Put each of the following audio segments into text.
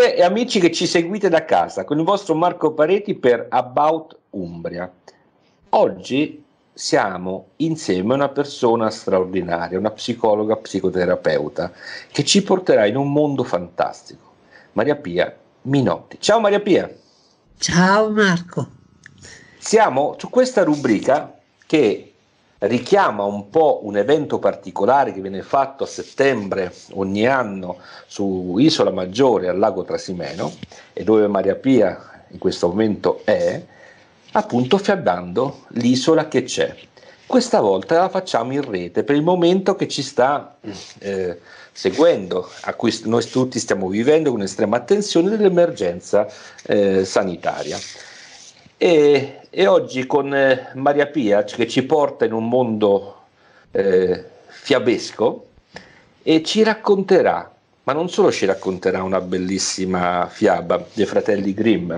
Amiche e amici che ci seguite da casa, con il vostro Marco Pareti per About Umbria. Oggi siamo insieme a una persona straordinaria, una psicologa psicoterapeuta, che ci porterà in un mondo fantastico. Maria Pia Minotti. Ciao Maria Pia. Ciao Marco. Siamo su questa rubrica che richiama un po' un evento particolare che viene fatto a settembre ogni anno su Isola Maggiore al lago Trasimeno e dove Maria Pia in questo momento è, appunto fiabbando l'isola che c'è. Questa volta la facciamo in rete per il momento che ci sta eh, seguendo, a cui noi tutti stiamo vivendo con estrema attenzione dell'emergenza eh, sanitaria. E, e oggi con eh, Maria Pia che ci porta in un mondo eh, fiabesco e ci racconterà, ma non solo ci racconterà una bellissima fiaba dei fratelli Grimm,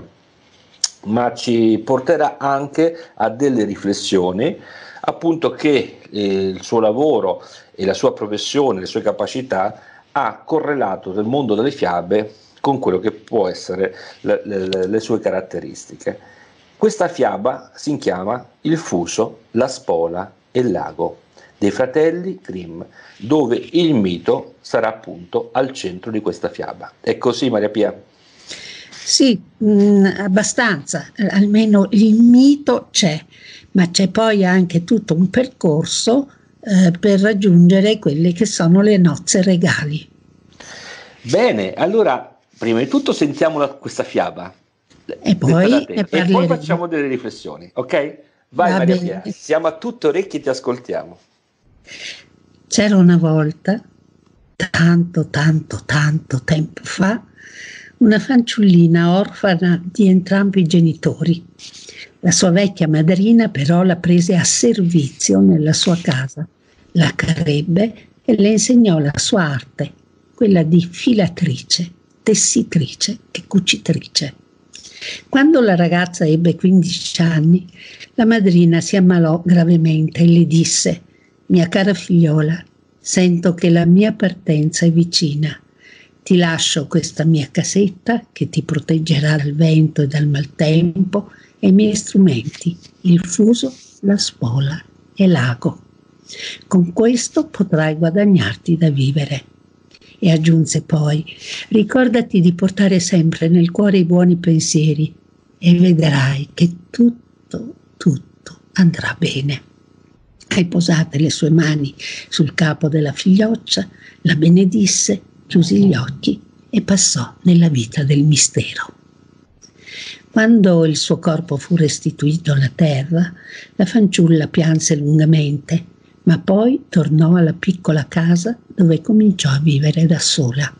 ma ci porterà anche a delle riflessioni appunto che eh, il suo lavoro e la sua professione, le sue capacità ha correlato nel mondo delle fiabe con quello che può essere le, le, le sue caratteristiche. Questa fiaba si chiama Il fuso, la spola e il lago dei fratelli Grimm, dove il mito sarà appunto al centro di questa fiaba. È così Maria Pia? Sì, mh, mm, abbastanza, almeno il mito c'è, ma c'è poi anche tutto un percorso eh, per raggiungere quelle che sono le nozze regali. Bene, allora prima di tutto sentiamo la, questa fiaba. E poi, e poi facciamo delle riflessioni, ok? Vai Va Maria Pia, siamo a tutte orecchie e ti ascoltiamo. C'era una volta, tanto, tanto, tanto tempo fa, una fanciullina orfana di entrambi i genitori. La sua vecchia madrina però la prese a servizio nella sua casa, la crebbe e le insegnò la sua arte, quella di filatrice, tessitrice e cucitrice. Quando la ragazza ebbe 15 anni, la madrina si ammalò gravemente e le disse, mia cara figliola, sento che la mia partenza è vicina. Ti lascio questa mia casetta che ti proteggerà dal vento e dal maltempo e i miei strumenti, il fuso, la spola e l'ago. Con questo potrai guadagnarti da vivere. E aggiunse poi, ricordati di portare sempre nel cuore i buoni pensieri e vedrai che tutto, tutto andrà bene. E posate le sue mani sul capo della figlioccia, la benedisse, chiuse gli occhi e passò nella vita del mistero. Quando il suo corpo fu restituito alla terra, la fanciulla pianse lungamente ma poi tornò alla piccola casa dove cominciò a vivere da sola.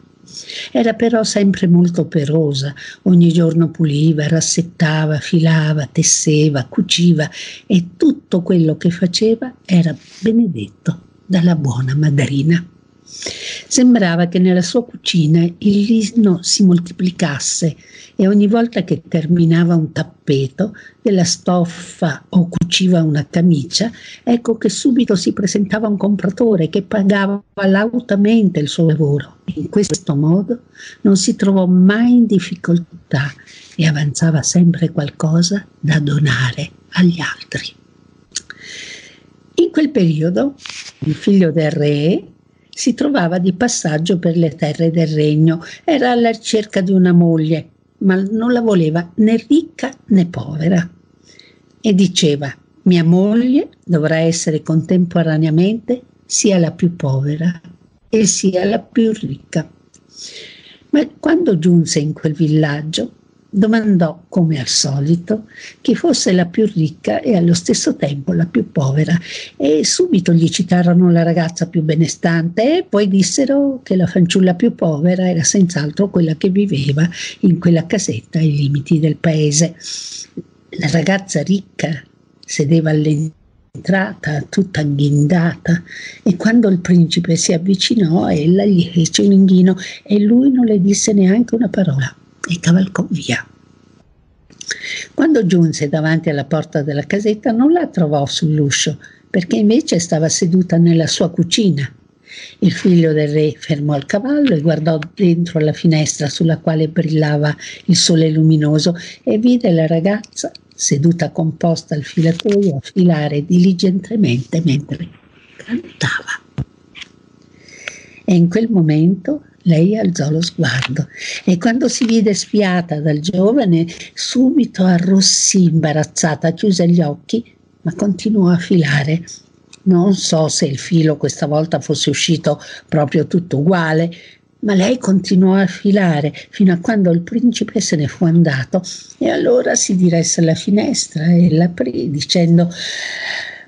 Era però sempre molto operosa, ogni giorno puliva, rassettava, filava, tesseva, cuciva e tutto quello che faceva era benedetto dalla buona madrina. Sembrava che nella sua cucina il lino si moltiplicasse e ogni volta che terminava un tappeto della stoffa o cuciva una camicia, ecco che subito si presentava un compratore che pagava lautamente il suo lavoro. In questo modo non si trovò mai in difficoltà e avanzava sempre qualcosa da donare agli altri. In quel periodo il figlio del re si trovava di passaggio per le terre del regno, era alla ricerca di una moglie, ma non la voleva né ricca né povera. E diceva, mia moglie dovrà essere contemporaneamente sia la più povera e sia la più ricca. Ma quando giunse in quel villaggio, domandò, come al solito, chi fosse la più ricca e allo stesso tempo la più povera e subito gli citarono la ragazza più benestante e poi dissero che la fanciulla più povera era senz'altro quella che viveva in quella casetta ai limiti del paese. La ragazza ricca sedeva all'entrata tutta agghindata e quando il principe si avvicinò ella gli fece un inghino e lui non le disse neanche una parola e cavalcò via. Quando giunse davanti alla porta della casetta non la trovò sull'uscio, perché invece stava seduta nella sua cucina Il figlio del re fermò il cavallo e guardò dentro la finestra sulla quale brillava il sole luminoso e vide la ragazza seduta composta al filatoio a filare diligentemente mentre cantava. E in quel momento lei alzò lo sguardo e quando si vide spiata dal giovane, subito arrossì imbarazzata, chiuse gli occhi, ma continuò a filare. Non so se il filo questa volta fosse uscito proprio tutto uguale, ma lei continuò a filare fino a quando il principe se ne fu andato e allora si diresse alla finestra e l'aprì dicendo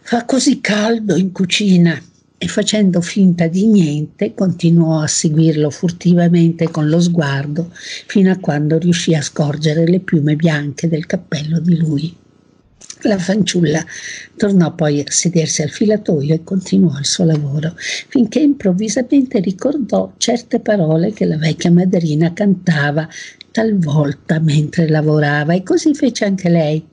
fa così caldo in cucina e facendo finta di niente continuò a seguirlo furtivamente con lo sguardo fino a quando riuscì a scorgere le piume bianche del cappello di lui. La fanciulla tornò poi a sedersi al filatoio e continuò il suo lavoro, finché improvvisamente ricordò certe parole che la vecchia madrina cantava talvolta mentre lavorava e così fece anche lei.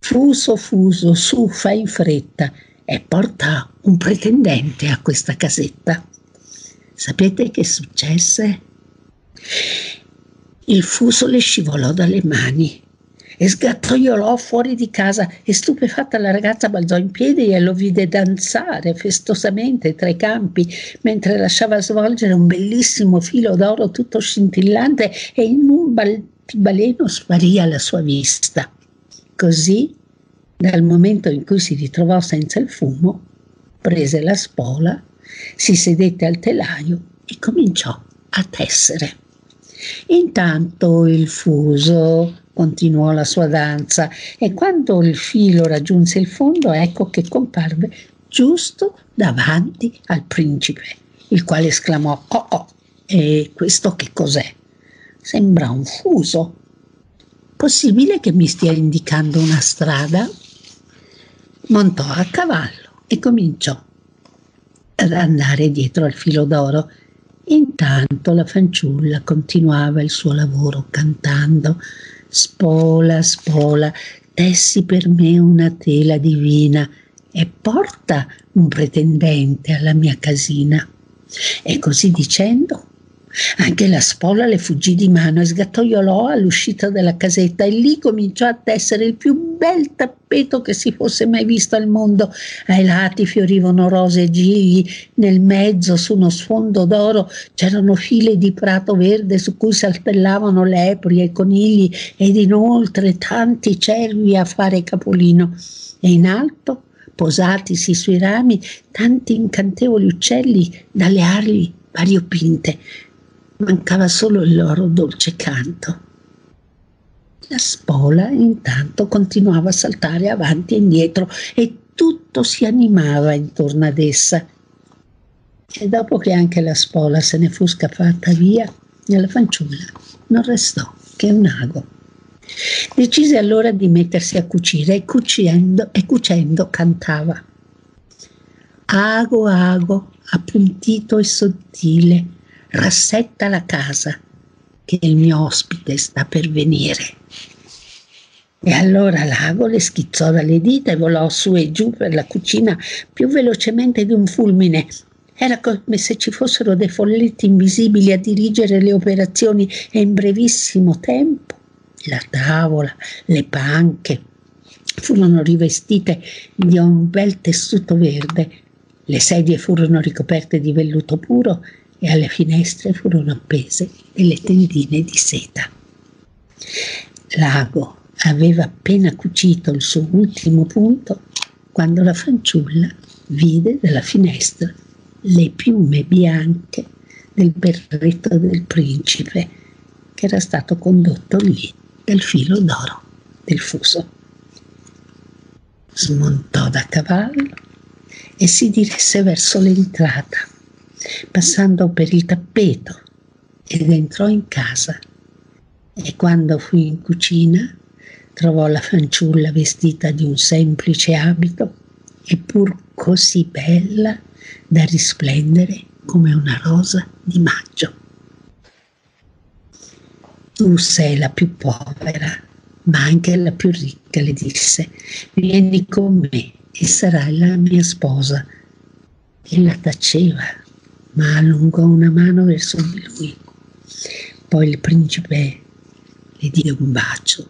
Fuso, fuso, su, fai in fretta, e porta un pretendente a questa casetta. Sapete che successe? Il fuso le scivolò dalle mani e sgattoiolò fuori di casa e stupefatta la ragazza balzò in piedi e lo vide danzare festosamente tra i campi mentre lasciava svolgere un bellissimo filo d'oro tutto scintillante e in un baleno sparì alla sua vista. Così dal momento in cui si ritrovò senza il fumo, prese la spola, si sedette al telaio e cominciò a tessere. Intanto il fuso continuò la sua danza e quando il filo raggiunse il fondo ecco che comparve giusto davanti al principe, il quale esclamò Oh oh, e questo che cos'è? Sembra un fuso. Possibile che mi stia indicando una strada? Montò a cavallo e cominciò ad andare dietro al filo d'oro. Intanto la fanciulla continuava il suo lavoro cantando Spola, spola, tessi per me una tela divina e porta un pretendente alla mia casina. E così dicendo anche la spola le fuggì di mano e sgattoiolò all'uscita della casetta e lì cominciò a tessere il più bel tappeto che si fosse mai visto al mondo. Ai lati fiorivano rose e gigli, nel mezzo, su uno sfondo d'oro, c'erano file di prato verde su cui saltellavano lepri e conigli ed inoltre tanti cervi a fare capolino. E in alto, posatisi sui rami, tanti incantevoli uccelli dalle ali variopinte mancava solo il loro dolce canto. La spola intanto continuava a saltare avanti e indietro e tutto si animava intorno ad essa. E dopo che anche la spola se ne fu scappata via, alla fanciulla non restò che un ago. Decise allora di mettersi a cucire e cucendo, e cucendo cantava. Ago, ago, appuntito e sottile, rassetta la casa, che il mio ospite sta per venire. E allora l'ago le schizzò dalle dita e volò su e giù per la cucina più velocemente di un fulmine. Era come se ci fossero dei folletti invisibili a dirigere le operazioni e in brevissimo tempo la tavola, le panche furono rivestite di un bel tessuto verde, le sedie furono ricoperte di velluto puro e alle finestre furono appese delle tendine di seta. L'ago aveva appena cucito il suo ultimo punto quando la fanciulla vide dalla finestra le piume bianche del berretto del principe che era stato condotto lì dal filo d'oro del fuso. Smontò da cavallo e si diresse verso l'entrata passando per il tappeto ed entrò in casa e quando fu in cucina trovò la fanciulla vestita di un semplice abito eppur così bella da risplendere come una rosa di maggio. Tu sei la più povera, ma anche la più ricca, le disse. Vieni con me e sarai la mia sposa e la taceva, ma allungò una mano verso di lui. Poi il principe le diede un bacio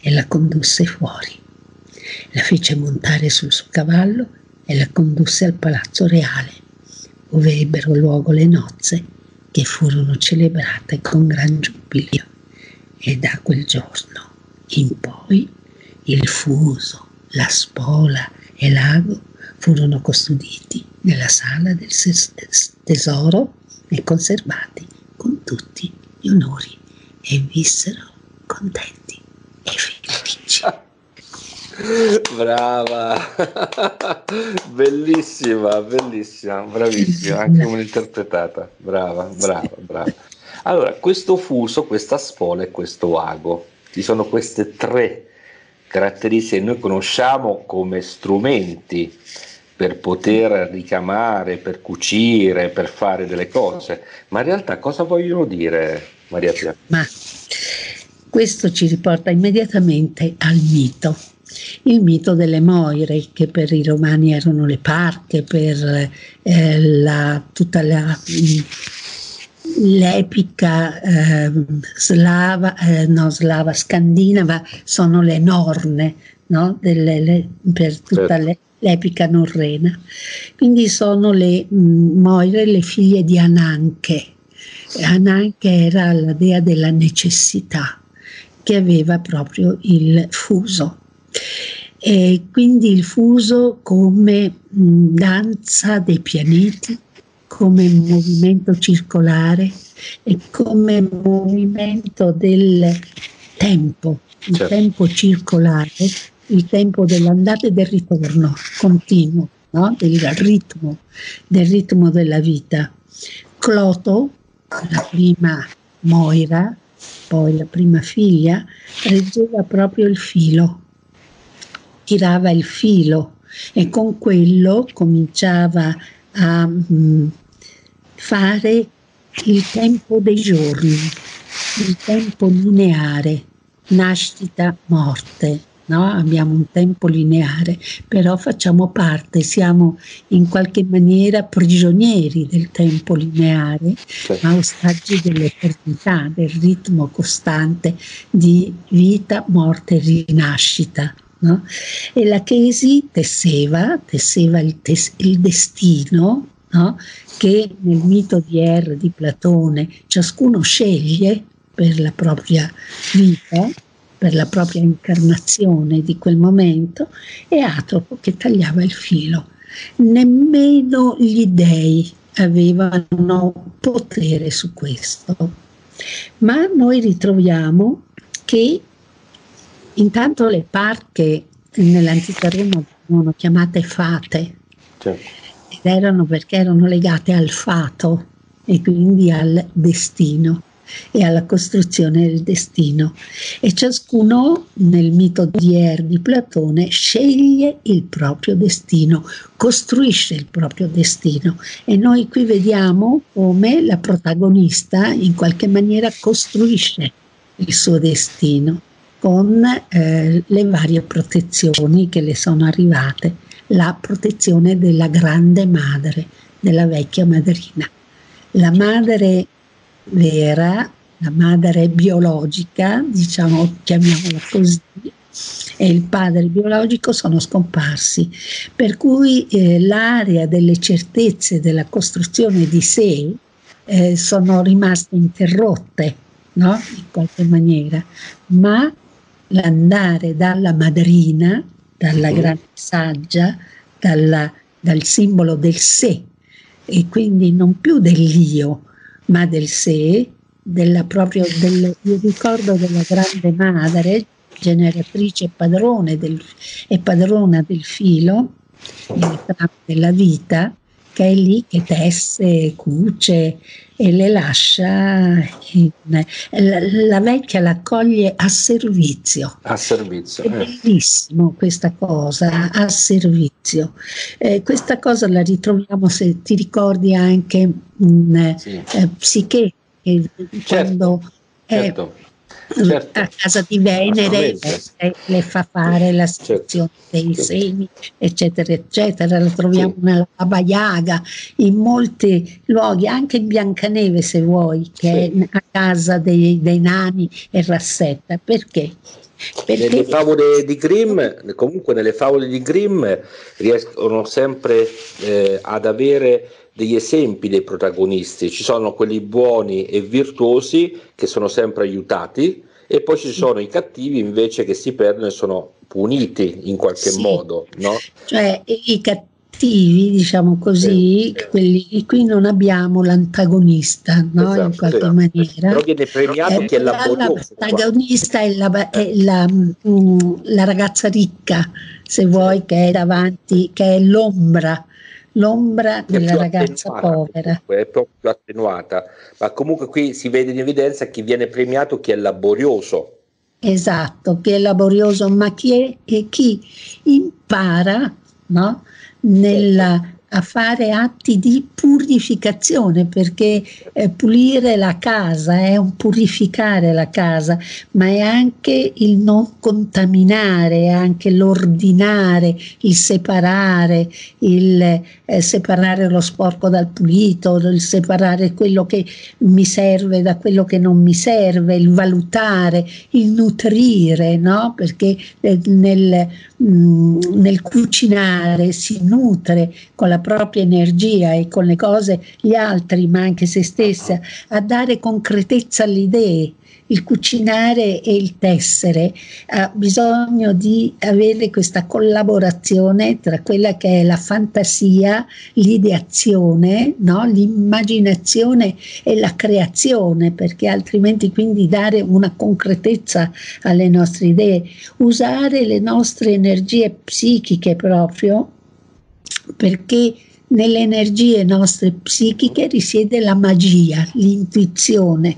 e la condusse fuori. La fece montare sul suo cavallo e la condusse al palazzo reale, dove ebbero luogo le nozze che furono celebrate con gran giubilio. E da quel giorno in poi il fuso, la spola e l'ago furono custoditi nella sala del tesoro e conservati con tutti gli onori e vissero contenti e felici. Brava, bellissima, bellissima, bravissima, anche come interpretata, brava, brava, brava. Allora, questo fuso, questa spola e questo ago, ci sono queste tre caratteristiche che noi conosciamo come strumenti per poter ricamare, per cucire, per fare delle cose, ma in realtà cosa vogliono dire, Maria Pia? Ma questo ci riporta immediatamente al mito il mito delle Moire, che per i romani erano le parche, per eh, la, tutta la, l'epica eh, slava, eh, no, slava, scandinava, sono le norne no? Delle, le, per tutta certo. le, l'epica norrena. Quindi sono le mh, mm, Moire, le figlie di Ananche. Ananche era la dea della necessità che aveva proprio il fuso e quindi il fuso come danza dei pianeti, come movimento circolare e come movimento del tempo, il certo. tempo circolare, il tempo dell'andata e del ritorno continuo, no? del ritmo, del ritmo della vita. Cloto, la prima Moira, poi la prima figlia, reggeva proprio il filo tirava il filo e con quello cominciava a mh, mm, fare il tempo dei giorni, il tempo lineare, nascita, morte. No? Abbiamo un tempo lineare, però facciamo parte, siamo in qualche maniera prigionieri del tempo lineare, sì. ma ostaggi dell'eternità, del ritmo costante di vita, morte e rinascita. No? E la Chesi tesseva, tesseva il, tes- il destino no? che nel mito di Er di Platone ciascuno sceglie per la propria vita, per la propria incarnazione di quel momento, e Atropo che tagliava il filo. Nemmeno gli dei avevano potere su questo, ma noi ritroviamo che Intanto le parche nell'antica Roma venivano chiamate fate certo. ed erano perché erano legate al fato e quindi al destino e alla costruzione del destino. E ciascuno nel mito di Er di Platone sceglie il proprio destino, costruisce il proprio destino. E noi qui vediamo come la protagonista in qualche maniera costruisce il suo destino con eh, le varie protezioni che le sono arrivate, la protezione della grande madre, della vecchia madrina. La madre vera, la madre biologica, diciamo, chiamiamola così, e il padre biologico sono scomparsi, per cui eh, l'area delle certezze della costruzione di sé eh, sono rimaste interrotte, no? in qualche maniera, ma l'andare dalla madrina, dalla grande saggia, dalla, dal simbolo del sé, e quindi non più dell'io, ma del sé, della proprio, del, io ricordo della grande madre, generatrice e, padrone del, e padrona del filo, della vita, che è lì che tesse, cuce e le lascia, in, la, la, vecchia l'accoglie a servizio. A servizio. È eh. bellissimo questa cosa, a servizio. Eh, questa cosa la ritroviamo, se ti ricordi, anche in sì. eh, Psiche, certo, quando... Certo. Certo. a casa di Venere le, le, fa fare la situazione certo. dei certo. semi, eccetera, eccetera. La troviamo sì. nella Baba Yaga, in molti luoghi, anche in Biancaneve se vuoi, che sì. è a casa dei, dei nani e Rassetta. Perché? Perché... Nelle favole di Grimm, comunque nelle favole di Grimm riescono sempre eh, ad avere degli esempi dei protagonisti, ci sono quelli buoni e virtuosi che sono sempre aiutati e poi ci sono i cattivi invece che si perdono e sono puniti in qualche sì. modo. No? Cioè i cattivi, diciamo così, sì. quelli, qui non abbiamo l'antagonista no? esatto, in qualche sì. maniera. Però viene premiato eh, chi è laborioso. L'antagonista è, la, è la, mm, la, ragazza ricca, se vuoi, che è davanti, che è l'ombra l'ombra della ragazza povera. È proprio attenuata, ma comunque qui si vede in evidenza chi viene premiato chi è laborioso. Esatto, chi è laborioso, ma chi, è, chi impara no? nella a fare atti di purificazione perché eh, pulire la casa è un purificare la casa ma è anche il non contaminare è anche l'ordinare il separare il eh, separare lo sporco dal pulito il separare quello che mi serve da quello che non mi serve il valutare il nutrire no? Perché eh, nel, mm, nel cucinare si nutre con la propria energia e con le cose gli altri, ma anche se stessa, a dare concretezza alle idee. Il cucinare e il tessere. Ha bisogno di avere questa collaborazione tra quella che è la fantasia, l'ideazione, no? l'immaginazione e la creazione, perché altrimenti quindi dare una concretezza alle nostre idee, usare le nostre energie psichiche proprio perché nelle energie nostre psichiche risiede la magia, l'intuizione,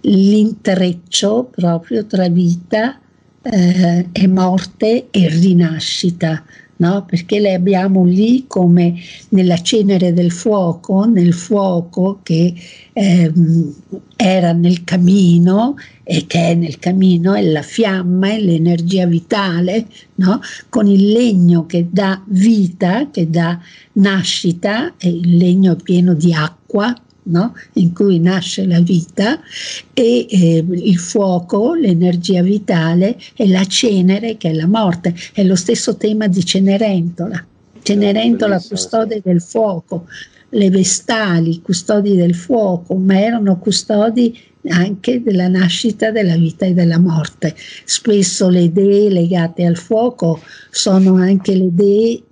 l'intreccio proprio tra vita eh, e morte e rinascita no? perché le abbiamo lì come nella cenere del fuoco, nel fuoco che ehm, era nel camino e che è nel camino, è la fiamma, è l'energia vitale, no? con il legno che dà vita, che dà nascita, e il legno è pieno di acqua, no? in cui nasce la vita e eh, il fuoco, l'energia vitale e la cenere che è la morte. È lo stesso tema di Cenerentola. Cenerentola custode del fuoco, le vestali custodi del fuoco, ma erano custodi anche della nascita, della vita e della morte. Spesso le idee legate al fuoco sono anche le idee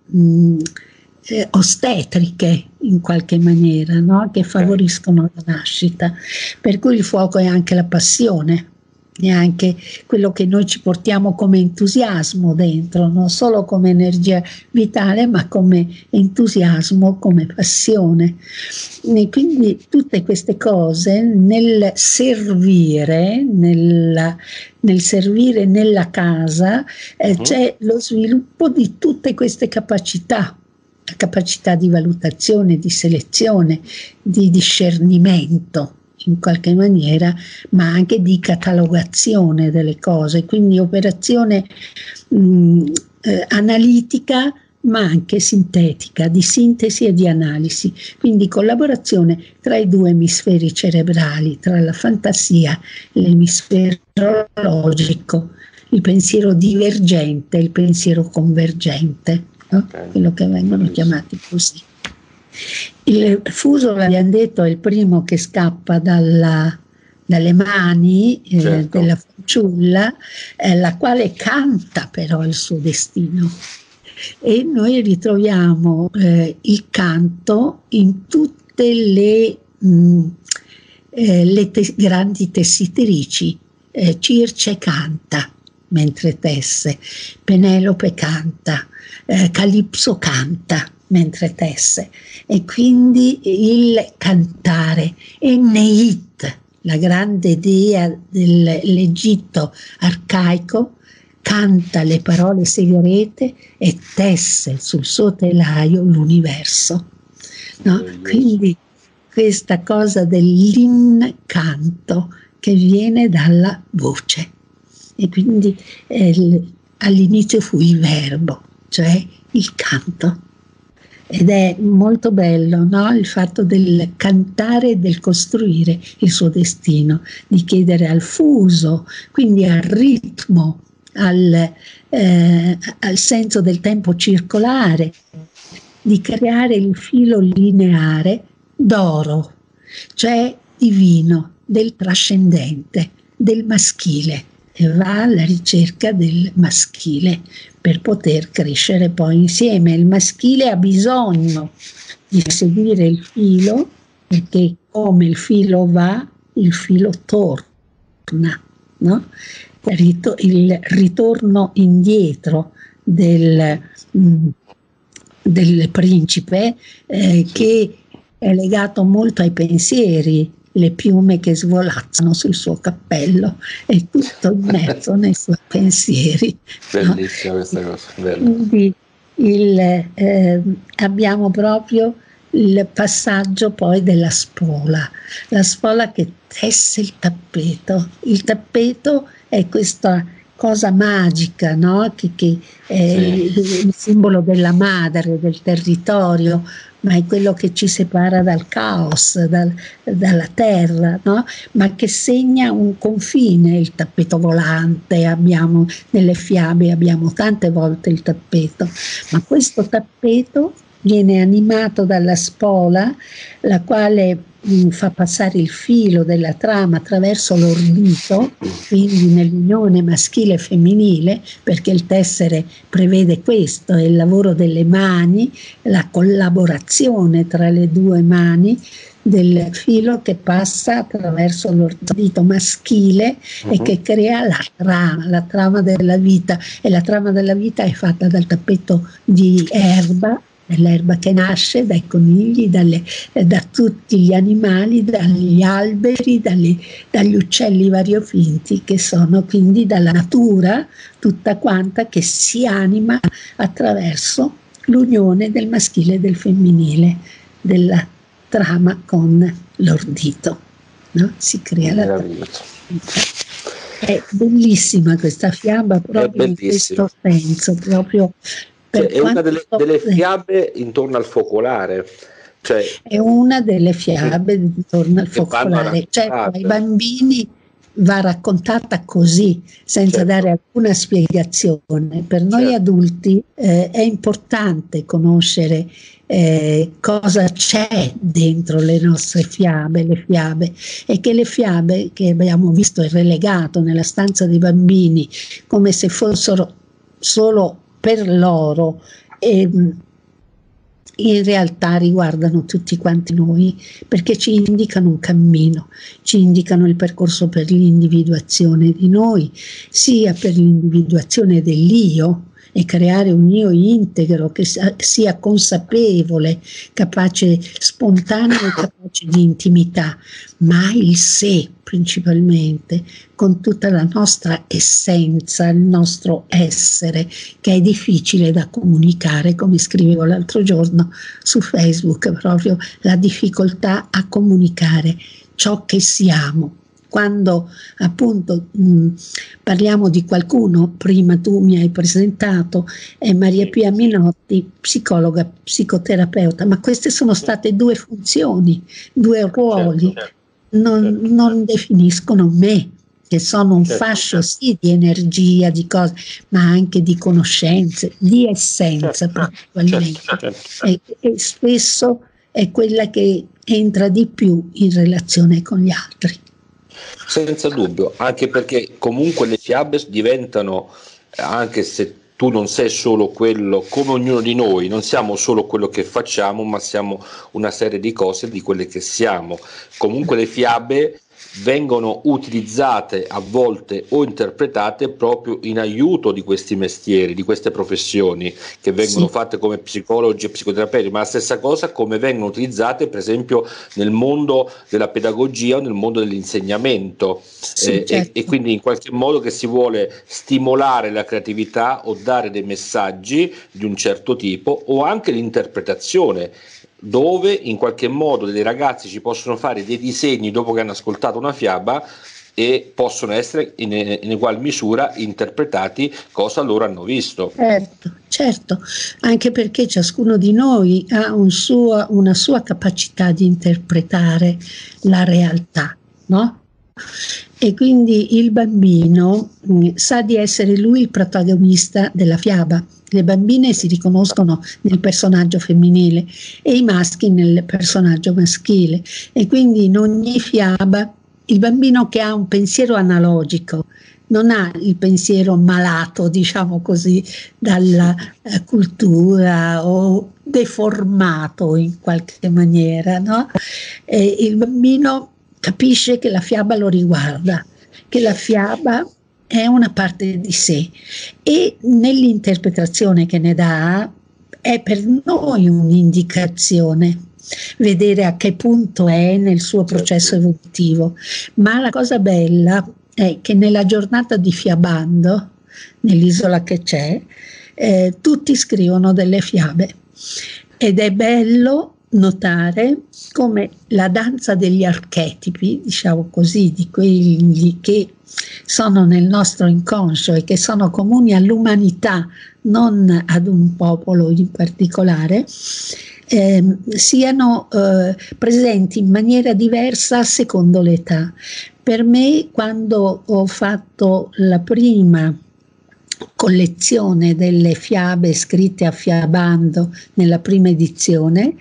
eh, ostetriche in qualche maniera, no? che favoriscono la nascita. Per cui il fuoco è anche la passione, è anche quello che noi ci portiamo come entusiasmo dentro, non solo come energia vitale, ma come entusiasmo, come passione. E quindi tutte queste cose nel servire, nella, nel servire nella casa, eh, uh-huh. c'è lo sviluppo di tutte queste capacità la capacità di valutazione, di selezione, di discernimento in qualche maniera, ma anche di catalogazione delle cose, quindi operazione mh, eh, analitica ma anche sintetica, di sintesi e di analisi, quindi collaborazione tra i due emisferi cerebrali, tra la fantasia e l'emisfero logico, il pensiero divergente e il pensiero convergente no? okay. quello che vengono chiamati così. Il fuso, l'abbiamo detto, è il primo che scappa dalla, dalle mani eh, certo. della fanciulla, eh, la quale canta però il suo destino. E noi ritroviamo eh, il canto in tutte le, mh, mm, eh, le te- grandi tessitrici. Eh, Circe canta mentre tesse, Penelope canta, eh, Calipso canta mentre tesse e quindi il cantare e Neit, la grande dea dell'Egitto arcaico, canta le parole segrete e tesse sul suo telaio l'universo. No? Quindi questa cosa dell'incanto che viene dalla voce. E quindi eh, all'inizio fu il verbo, cioè il canto. Ed è molto bello no? il fatto del cantare e del costruire il suo destino, di chiedere al fuso, quindi al ritmo, al, eh, al senso del tempo circolare, di creare il filo lineare d'oro, cioè divino, del trascendente, del maschile e va alla ricerca del maschile per poter crescere poi insieme. Il maschile ha bisogno di seguire il filo perché come il filo va, il filo torna. No? Il ritorno indietro del, del principe eh, che è legato molto ai pensieri le piume che svolazzano sul suo cappello e tutto immerso nei suoi pensieri. Bellissima no? questa cosa. Bella. Quindi il, eh, abbiamo proprio il passaggio poi della spola, la spola che tesse il tappeto. Il tappeto è questa cosa magica, no? che, che è sì. il simbolo della madre, del territorio, ma è quello che ci separa dal caos, dal, dalla terra, no? ma che segna un confine, il tappeto volante, abbiamo nelle fiabe, abbiamo tante volte il tappeto, ma questo tappeto viene animato dalla spola, la quale mh, fa passare il filo della trama attraverso l'ordito, quindi nell'unione maschile e femminile, perché il tessere prevede questo, è il lavoro delle mani, la collaborazione tra le due mani del filo che passa attraverso l'ordito maschile uh-huh. e mhm. che crea la trama, la trama della vita e la trama della vita è fatta dal tappeto di erba dell'erba che nasce dai conigli, dalle, da tutti gli animali, dagli alberi, dalle, dagli uccelli variofinti che sono quindi dalla natura tutta quanta che si anima attraverso l'unione del maschile e del femminile, della trama con l'ordito. No? Si crea la trama. È bellissima questa fiaba proprio in questo senso, proprio cioè, è una delle, delle, fiabe intorno al focolare. Cioè, è una delle fiabe intorno al focolare. Cioè, ai bambini va raccontata così, senza certo. dare alcuna spiegazione. Per noi certo. adulti eh, è importante conoscere eh, cosa c'è dentro le nostre fiabe, le fiabe, e che le fiabe che abbiamo visto e relegato nella stanza dei bambini come se fossero solo per loro e in realtà riguardano tutti quanti noi perché ci indicano un cammino, ci indicano il percorso per l'individuazione di noi, sia per l'individuazione dell'io, e creare un io integro che sia consapevole, capace, spontaneo e capace di intimità, ma il sé principalmente, con tutta la nostra essenza, il nostro essere, che è difficile da comunicare, come scrivevo l'altro giorno su Facebook, proprio la difficoltà a comunicare ciò che siamo quando appunto mh, parliamo di qualcuno, prima tu mi hai presentato, è Maria Pia Minotti, psicologa, psicoterapeuta, ma queste sono state due funzioni, due ruoli, certo, non, certo. non definiscono me che sono un certo. fascio sì di energia, di cose, ma anche di conoscenze, di essenza certo. Certo. certo. E, e, spesso è quella che entra di più in relazione con gli altri. Senza dubbio, anche perché comunque le fiabe diventano, anche se tu non sei solo quello, come ognuno di noi, non siamo solo quello che facciamo, ma siamo una serie di cose di quelle che siamo. Comunque le fiabe vengono utilizzate a volte o interpretate proprio in aiuto di questi mestieri, di queste professioni che vengono sì. fatte come psicologi e psicoterapeuti, ma la stessa cosa come vengono utilizzate per esempio nel mondo della pedagogia o nel mondo dell'insegnamento sì, eh, certo. e, e, quindi in qualche modo che si vuole stimolare la creatività o dare dei messaggi di un certo tipo o anche l'interpretazione dove in qualche modo dei ragazzi ci possono fare dei disegni dopo che hanno ascoltato una fiaba e possono essere in, in ugual misura interpretati cosa loro hanno visto. Certo, certo, anche perché ciascuno di noi ha un suo, una sua capacità di interpretare la realtà, no? E quindi il bambino mh, mm, sa di essere lui il protagonista della fiaba. Le bambine si riconoscono nel personaggio femminile e i maschi nel personaggio maschile. E quindi in ogni fiaba il bambino che ha un pensiero analogico non ha il pensiero malato, diciamo così, dalla eh, cultura o deformato in qualche maniera, no? il bambino capisce che la fiaba lo riguarda, che la fiaba è una parte di sé e nell'interpretazione che ne dà è per noi un'indicazione vedere a che punto è nel suo processo evolutivo. Ma la cosa bella è che nella giornata di Fiabando, nell'isola che c'è, eh, tutti scrivono delle fiabe ed è bello notare come la danza degli archetipi, diciamo così, di quelli che sono nel nostro inconscio e che sono comuni all'umanità, non ad un popolo in particolare, eh, siano eh, presenti in maniera diversa secondo l'età. Per me, quando ho fatto la prima collezione delle fiabe scritte a fiabando nella prima edizione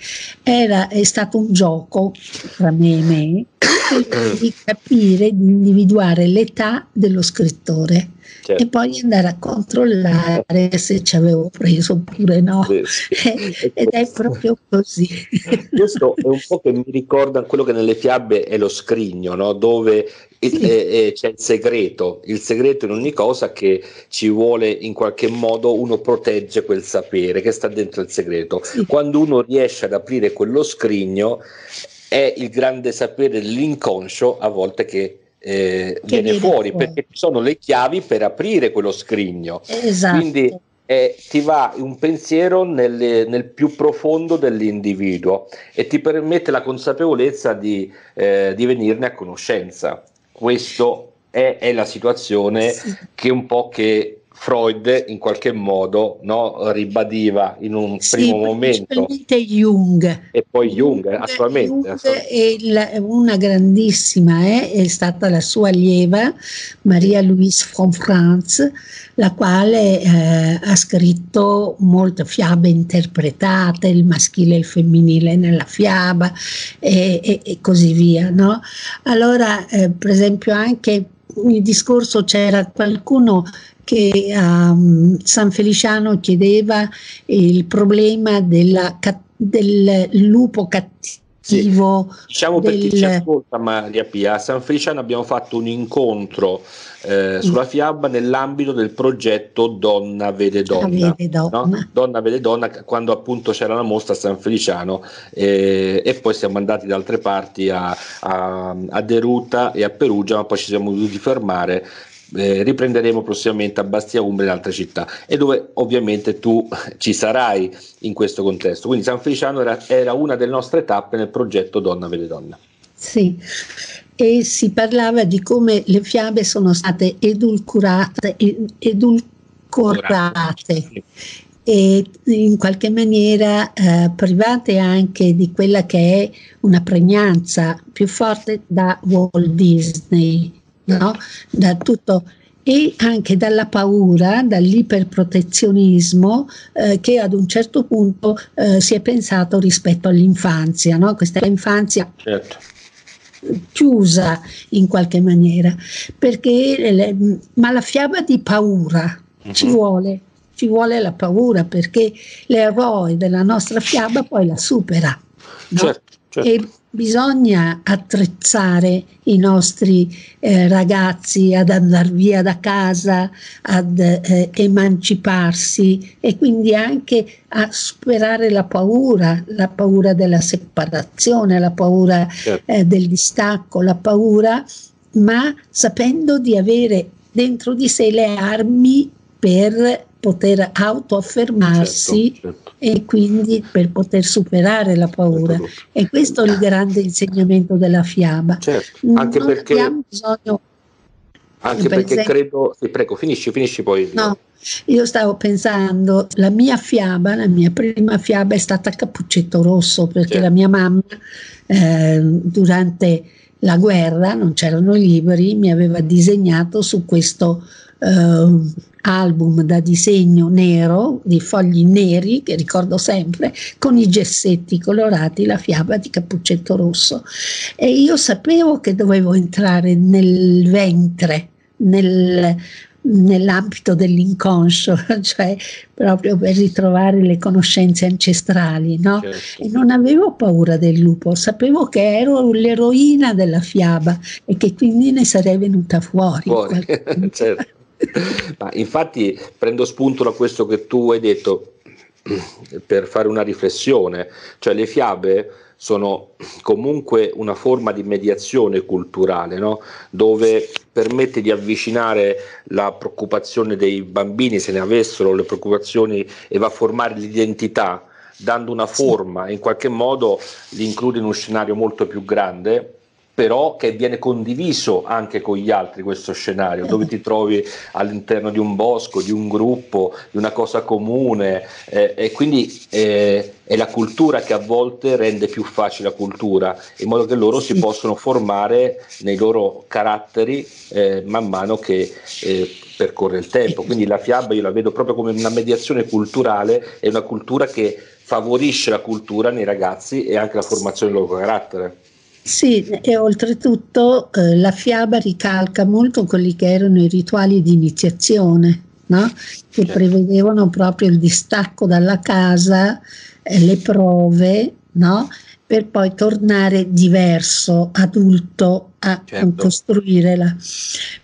era, è stato un gioco tra me e me di capire, di individuare l'età dello scrittore certo. e poi andare a controllare se ci avevo preso oppure no. Ed è proprio così. Questo è un po' che mi ricorda quello che nelle fiabe è lo scrigno, no? dove sì. è, è, c'è il segreto, il segreto in ogni cosa che ci vuole in qualche modo uno protegge quel sapere che sta dentro il segreto. Sì. Quando uno riesce ad aprire quello scrigno è il grande sapere dell'inconscio a volte che eh, viene, viene fuori, fuori, perché ci sono le chiavi per aprire quello scrigno. Esatto. Quindi eh, ti va un pensiero nel, nel, più profondo dell'individuo e ti permette la consapevolezza di, eh, di venirne a conoscenza. Questo è, è la situazione sì. che un po' che Freud in qualche modo no, ribadiva in un sì, primo momento. Jung. E poi Jung, Jung attualmente. Jung la, una grandissima eh, è stata la sua allieva Maria Louise von Franz, la quale eh, ha scritto molte fiabe interpretate, il maschile e il femminile nella fiaba e, e, e così via. No? Allora, eh, per esempio, anche il discorso c'era qualcuno che a um, San Feliciano chiedeva il problema della, del lupo cattivo. Sì. Diciamo del... per chi ci ascolta Maria Pia, a San Feliciano abbiamo fatto un incontro eh, sulla fiaba nell'ambito del progetto Donna Vede Donna. Vede donna. No? donna Vede Donna, quando appunto c'era la mostra a San Feliciano eh, e poi siamo andati da altre parti a, a, a Deruta e a Perugia, ma poi ci siamo dovuti fermare eh, riprenderemo prossimamente a Bastia Umbria e in altre città e dove ovviamente tu ci sarai in questo contesto. Quindi San Feliciano era, era una delle nostre tappe nel progetto Donna Vede Donna. Sì, e si parlava di come le fiabe sono state edulcorate, edulcorate e in qualche maniera eh, private anche di quella che è una pregnanza più forte da Walt Disney no? da tutto e anche dalla paura, dall'iperprotezionismo eh, che ad un certo punto eh, si è pensato rispetto all'infanzia, no? questa infanzia certo. chiusa in qualche maniera, perché le, ma la fiaba di paura uh-huh. ci vuole, ci vuole la paura perché l'eroe della nostra fiaba poi la supera. No? Certo, certo. E bisogna attrezzare i nostri eh, ragazzi ad andare via da casa, ad eh, emanciparsi e quindi anche a superare la paura, la paura della separazione, la paura certo. eh, del distacco, la paura, ma sapendo di avere dentro di sé le armi per poter autoaffermarsi certo, certo. e quindi per poter superare la paura. E questo è il grande insegnamento della fiaba. Certo, anche non perché... abbiamo bisogno Anche perché esempio, credo, sì, prego, finisci, finisci poi. No, io stavo pensando, la mia fiaba, la mia prima fiaba è stata Cappuccetto Rosso, perché certo. la mia mamma eh, durante la guerra, non c'erano libri, mi aveva disegnato su questo eh, album da disegno nero, di fogli neri, che ricordo sempre, con i gessetti colorati, la fiaba di Cappuccetto Rosso. E io sapevo che dovevo entrare nel ventre, nel, nell'ambito dell'inconscio, cioè proprio per ritrovare le conoscenze ancestrali, no? Certo. E non avevo paura del lupo, sapevo che ero l'eroina della fiaba e che quindi ne sarei venuta fuori. fuori. certo. Ma infatti prendo spunto da questo che tu hai detto per fare una riflessione, cioè le fiabe sono comunque una forma di mediazione culturale, no? dove permette di avvicinare la preoccupazione dei bambini, se ne avessero le preoccupazioni, e va a formare l'identità, dando una forma, in qualche modo li include in uno scenario molto più grande però che viene condiviso anche con gli altri questo scenario, dove ti trovi all'interno di un bosco, di un gruppo, di una cosa comune eh, e quindi eh, è la cultura che a volte rende più facile la cultura, in modo che loro si possono formare nei loro caratteri eh, man mano che eh, percorre il tempo. Quindi la fiaba io la vedo proprio come una mediazione culturale, è una cultura che favorisce la cultura nei ragazzi e anche la formazione del loro carattere. Sì, e oltretutto eh, la fiaba ricalca molto quelli che erano i rituali di iniziazione, no? che certo. prevedevano proprio il distacco dalla casa, eh, le prove, no? per poi tornare diverso, adulto, a certo. costruirla.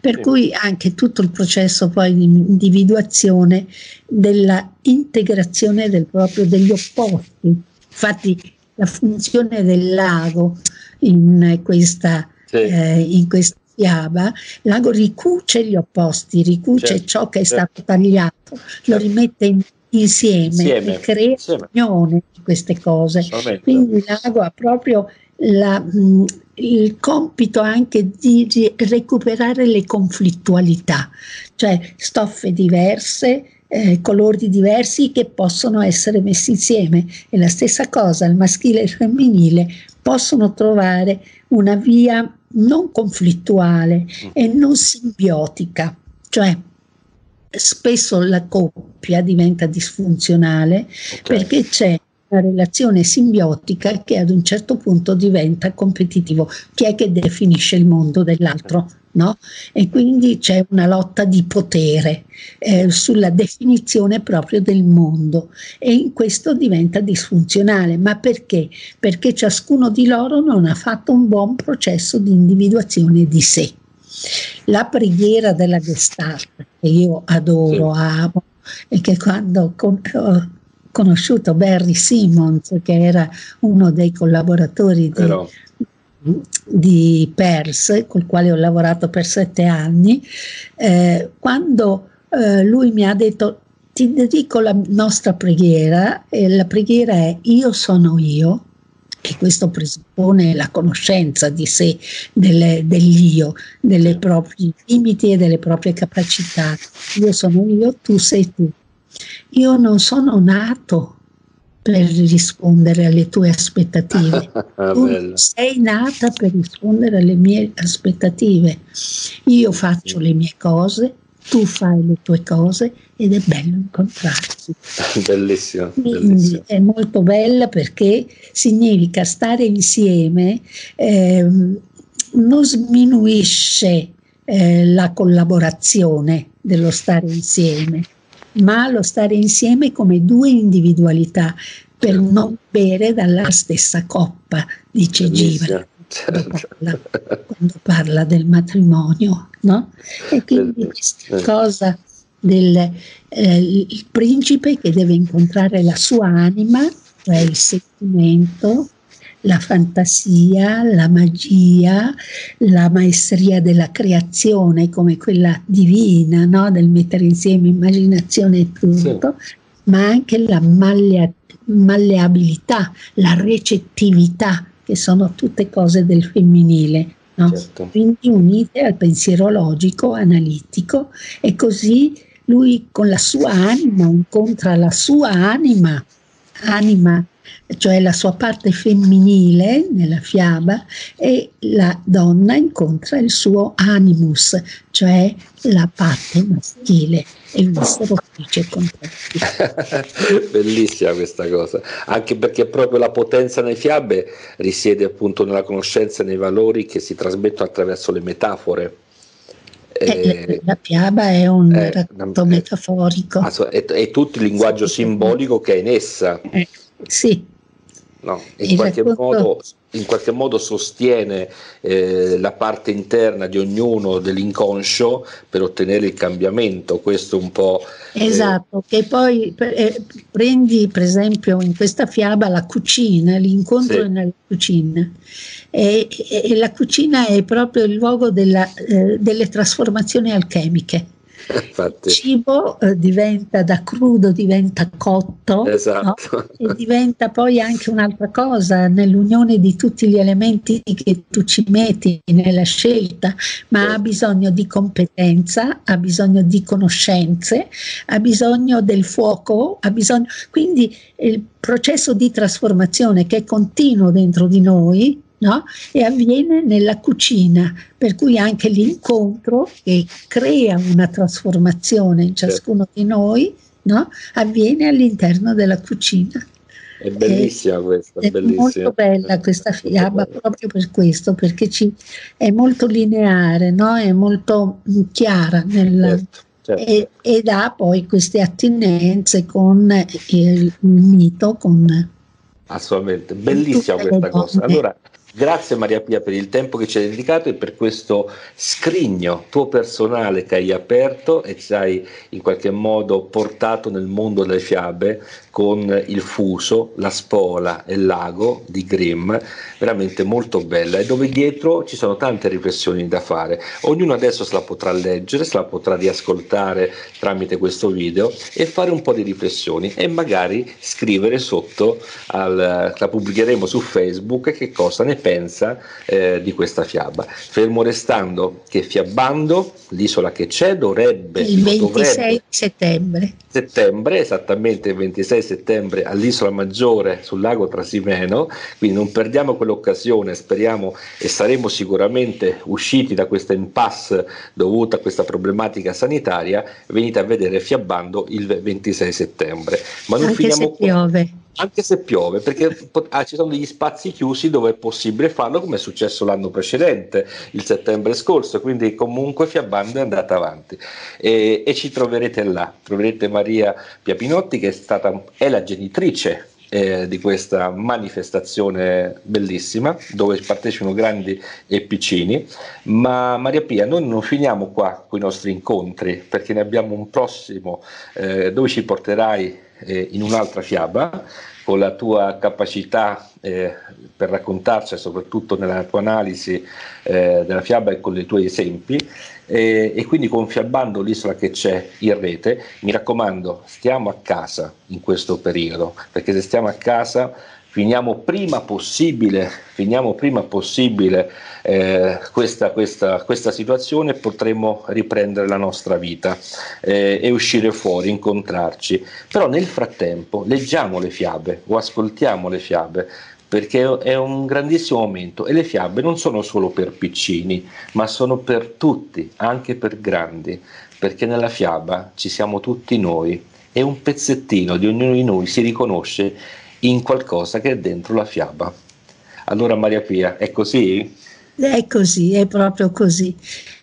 Per sì. cui anche tutto il processo poi di individuazione della integrazione del proprio degli opposti. Infatti la funzione del lago in questa, sì. eh, in questa fiaba, l'ago ricuce gli opposti, ricuce certo, ciò che è certo. stato tagliato, certo. lo rimette in, insieme, insieme, e crea insieme. unione di queste cose. Quindi l'ago ha proprio la, mh, il compito anche di, di recuperare le conflittualità, cioè stoffe diverse, eh, colori diversi che possono essere messi insieme. E la stessa cosa, il maschile e il femminile possono trovare una via non conflittuale e non simbiotica, cioè spesso la coppia diventa disfunzionale okay. perché c'è una relazione simbiotica che ad un certo punto diventa competitivo. Chi è che definisce il mondo dell'altro? No? E quindi c'è una lotta di potere eh, sulla definizione proprio del mondo e in questo diventa disfunzionale. Ma perché? Perché ciascuno di loro non ha fatto un buon processo di individuazione di sé. La preghiera della Gestalt, che io adoro, sì. amo, e che quando con, ho conosciuto Barry Simmons, che era uno dei collaboratori di, Però di PERS, col quale ho lavorato per sette anni, eh, quando eh, lui mi ha detto ti dedico la nostra preghiera e la preghiera è io sono io, e questo presuppone la conoscenza di sé, delle, dell'io, dei propri limiti e delle proprie capacità. Io sono io, tu sei tu. Io non sono nato per rispondere alle tue aspettative. tu sei nata per rispondere alle mie aspettative. Io faccio le mie cose, tu fai le tue cose ed è bello incontrarsi. Bellissimo. Quindi bellissimo. è molto bella perché significa stare insieme, eh, non sminuisce eh, la collaborazione dello stare insieme ma lo stare insieme come due individualità per certo. non bere dalla stessa coppa, dice Giva. Certo. Quando, parla, quando parla del matrimonio, no? E quindi questa cosa del eh, principe che deve incontrare la sua anima, cioè il sentimento, la fantasia, la magia, la maestria della creazione come quella divina, no? del mettere insieme immaginazione e tutto, sì. ma anche la mallea- malleabilità, la recettività, che sono tutte cose del femminile. no? certo. quindi unite al pensiero logico, analitico e così lui con la sua anima incontra la sua anima, anima cioè la sua parte femminile nella fiaba e la donna incontra il suo animus, cioè la parte maschile e vissero felici contratti. Bellissima questa cosa, anche perché proprio la potenza nei fiabe risiede appunto nella conoscenza e nei valori che si trasmettono attraverso le metafore. Eh, la fiaba è un eh, racconto metaforico. È, è, tutto il linguaggio simbolico che è in essa. Eh, sì. No, in, qualche modo, in, qualche modo, sostiene eh, la parte interna di ognuno dell'inconscio per ottenere il cambiamento. Questo un po'. Eh, esatto, che poi eh, prendi per esempio in questa fiaba la cucina, l'incontro sì. nella cucina. E, e, e, la cucina è proprio il luogo della, eh, delle trasformazioni alchemiche. Infatti. Il cibo eh, diventa da crudo, diventa cotto esatto. no? e diventa poi anche un'altra cosa nell'unione di tutti gli elementi che tu ci metti nella scelta, ma sì. ha bisogno di competenza, ha bisogno di conoscenze, ha bisogno del fuoco, ha bisogno... Quindi il processo di trasformazione che è continuo dentro di noi, no? e avviene nella cucina, per cui anche l'incontro che crea una trasformazione in ciascuno di noi no? avviene all'interno della cucina. È bellissima questa, è bellissima. molto bella questa fiaba proprio per questo, perché ci, è molto lineare, no? è molto mm, chiara nel, certo, certo. E, ed ha poi queste attinenze con il, il mito, con Assolutamente, bellissima questa cosa. Allora, Grazie Maria Pia per il tempo che ci hai dedicato e per questo scrigno tuo personale che hai aperto e ci hai in qualche modo portato nel mondo delle fiabe con il fuso, la spola e il lago di Grimm, veramente molto bella e dove dietro ci sono tante riflessioni da fare. Ognuno adesso se la potrà leggere, se la potrà riascoltare tramite questo video e fare un po' di riflessioni e magari scrivere sotto, al, la pubblicheremo su Facebook, che cosa ne pensa eh, di questa fiaba. Fermo restando che Fiabbando, l'isola che c'è, dovrebbe... Il 26 dovrebbe, settembre. Settembre, esattamente il 26 settembre all'Isola Maggiore sul lago Trasimeno, quindi non perdiamo quell'occasione, speriamo e saremo sicuramente usciti da questa impasse dovuta a questa problematica sanitaria, venite a vedere Fiabbando il 26 settembre. Ma non Anche finiamo se piove anche se piove, perché ah, ci sono degli spazi chiusi dove è possibile farlo, come è successo l'anno precedente, il settembre scorso, quindi comunque Fiabbando è andata avanti e, e ci troverete là, troverete Maria Piapinotti che è, stata, è la genitrice eh, di questa manifestazione bellissima dove partecipano grandi e piccini. Ma Maria Pia, noi non finiamo qua con i nostri incontri perché ne abbiamo un prossimo eh, dove ci porterai eh, in un'altra fiaba con la tua capacità eh, per raccontarci, soprattutto nella tua analisi eh, della fiaba e con i tuoi esempi, eh, e quindi confiabbando l'isola che c'è in rete, mi raccomando, stiamo a casa in questo periodo, perché se stiamo a casa finiamo prima possibile, finiamo prima possibile eh, questa, questa, questa, situazione potremo riprendere la nostra vita eh, e uscire fuori, incontrarci. Però nel frattempo leggiamo le fiabe o ascoltiamo le fiabe perché è un grandissimo momento e le fiabe non sono solo per piccini, ma sono per tutti, anche per grandi, perché nella fiaba ci siamo tutti noi e un pezzettino di ognuno di noi si riconosce in qualcosa che è dentro la fiaba. Allora Maria Pia, è così? È così, è proprio così,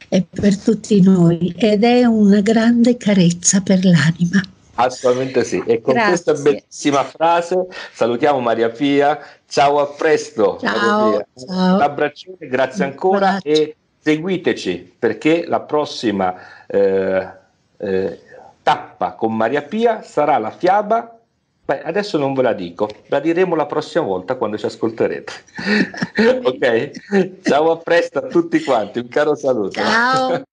è per tutti noi ed è una grande carezza per l'anima. Assolutamente sì. E con Grazie. questa bellissima frase salutiamo Maria Pia. Ciao, a presto. Ciao. ciao. Un abbraccione, grazie ancora e seguiteci perché la prossima eh, eh, tappa con Maria Pia sarà la fiaba Beh, adesso non ve la dico, la diremo la prossima volta quando ci ascolterete. ok? Ciao, a presto a tutti quanti, un caro saluto. Ciao.